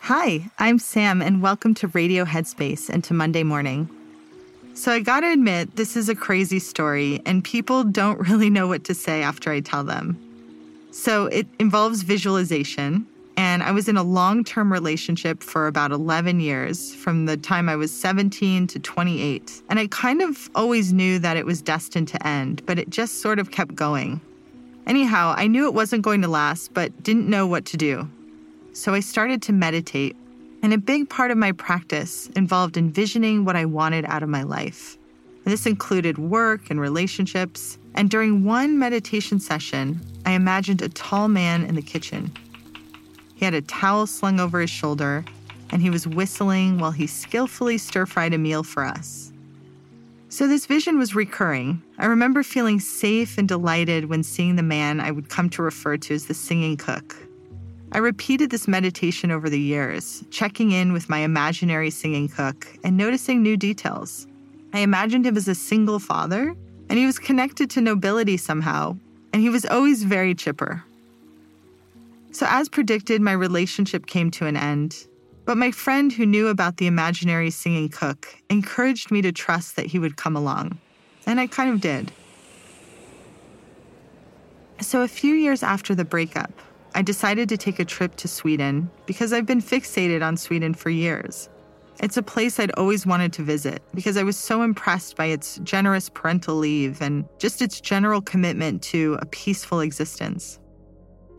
Hi, I'm Sam, and welcome to Radio Headspace and to Monday Morning. So, I gotta admit, this is a crazy story, and people don't really know what to say after I tell them. So, it involves visualization, and I was in a long term relationship for about 11 years, from the time I was 17 to 28. And I kind of always knew that it was destined to end, but it just sort of kept going. Anyhow, I knew it wasn't going to last, but didn't know what to do. So I started to meditate, and a big part of my practice involved envisioning what I wanted out of my life. And this included work and relationships. And during one meditation session, I imagined a tall man in the kitchen. He had a towel slung over his shoulder, and he was whistling while he skillfully stir fried a meal for us. So, this vision was recurring. I remember feeling safe and delighted when seeing the man I would come to refer to as the singing cook. I repeated this meditation over the years, checking in with my imaginary singing cook and noticing new details. I imagined him as a single father, and he was connected to nobility somehow, and he was always very chipper. So, as predicted, my relationship came to an end. But my friend who knew about the imaginary singing cook encouraged me to trust that he would come along. And I kind of did. So, a few years after the breakup, I decided to take a trip to Sweden because I've been fixated on Sweden for years. It's a place I'd always wanted to visit because I was so impressed by its generous parental leave and just its general commitment to a peaceful existence.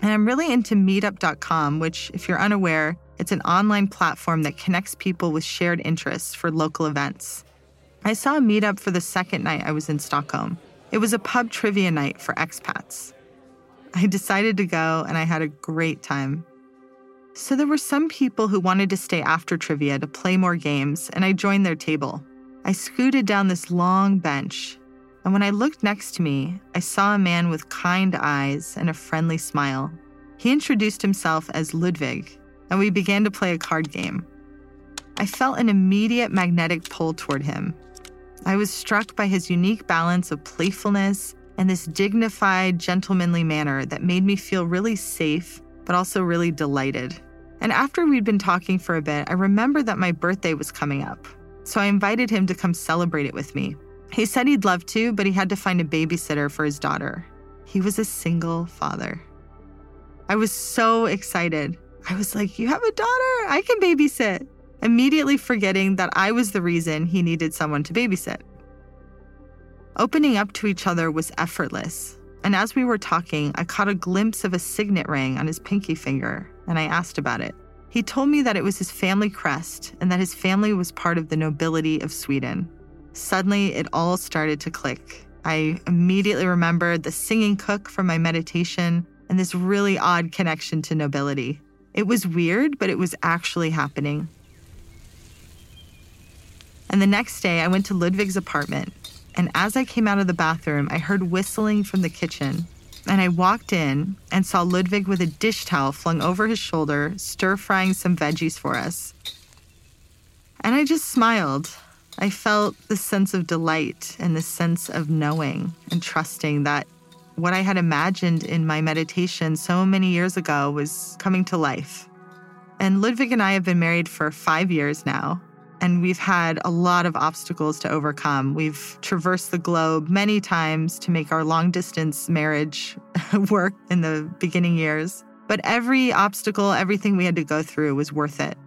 And I'm really into meetup.com, which, if you're unaware, it's an online platform that connects people with shared interests for local events. I saw a meetup for the second night I was in Stockholm. It was a pub trivia night for expats. I decided to go and I had a great time. So there were some people who wanted to stay after trivia to play more games, and I joined their table. I scooted down this long bench, and when I looked next to me, I saw a man with kind eyes and a friendly smile. He introduced himself as Ludwig, and we began to play a card game. I felt an immediate magnetic pull toward him. I was struck by his unique balance of playfulness and this dignified, gentlemanly manner that made me feel really safe, but also really delighted. And after we'd been talking for a bit, I remembered that my birthday was coming up. So I invited him to come celebrate it with me. He said he'd love to, but he had to find a babysitter for his daughter. He was a single father. I was so excited. I was like, You have a daughter? I can babysit. Immediately forgetting that I was the reason he needed someone to babysit. Opening up to each other was effortless. And as we were talking, I caught a glimpse of a signet ring on his pinky finger, and I asked about it. He told me that it was his family crest and that his family was part of the nobility of Sweden. Suddenly, it all started to click. I immediately remembered the singing cook from my meditation and this really odd connection to nobility. It was weird, but it was actually happening. And the next day, I went to Ludwig's apartment and as I came out of the bathroom, I heard whistling from the kitchen. And I walked in and saw Ludwig with a dish towel flung over his shoulder, stir frying some veggies for us. And I just smiled. I felt this sense of delight and this sense of knowing and trusting that what I had imagined in my meditation so many years ago was coming to life. And Ludwig and I have been married for five years now and we've had a lot of obstacles to overcome. We've traversed the globe many times to make our long distance marriage work in the beginning years. But every obstacle, everything we had to go through was worth it.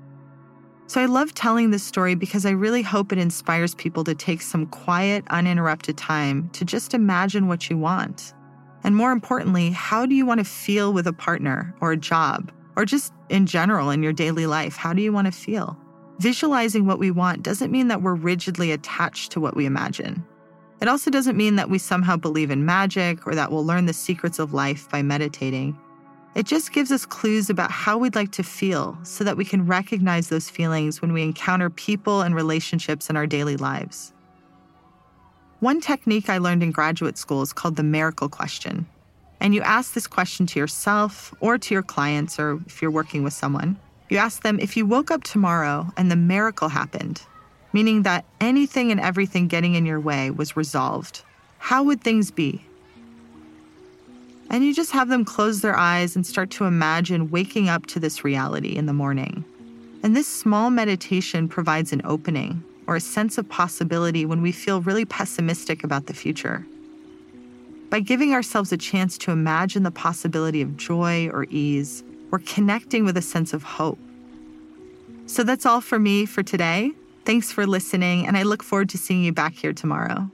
So I love telling this story because I really hope it inspires people to take some quiet, uninterrupted time to just imagine what you want. And more importantly, how do you want to feel with a partner or a job or just in general in your daily life? How do you want to feel? Visualizing what we want doesn't mean that we're rigidly attached to what we imagine. It also doesn't mean that we somehow believe in magic or that we'll learn the secrets of life by meditating. It just gives us clues about how we'd like to feel so that we can recognize those feelings when we encounter people and relationships in our daily lives. One technique I learned in graduate school is called the miracle question. And you ask this question to yourself or to your clients, or if you're working with someone. You ask them if you woke up tomorrow and the miracle happened, meaning that anything and everything getting in your way was resolved, how would things be? And you just have them close their eyes and start to imagine waking up to this reality in the morning. And this small meditation provides an opening or a sense of possibility when we feel really pessimistic about the future. By giving ourselves a chance to imagine the possibility of joy or ease, we're connecting with a sense of hope. So that's all for me for today. Thanks for listening, and I look forward to seeing you back here tomorrow.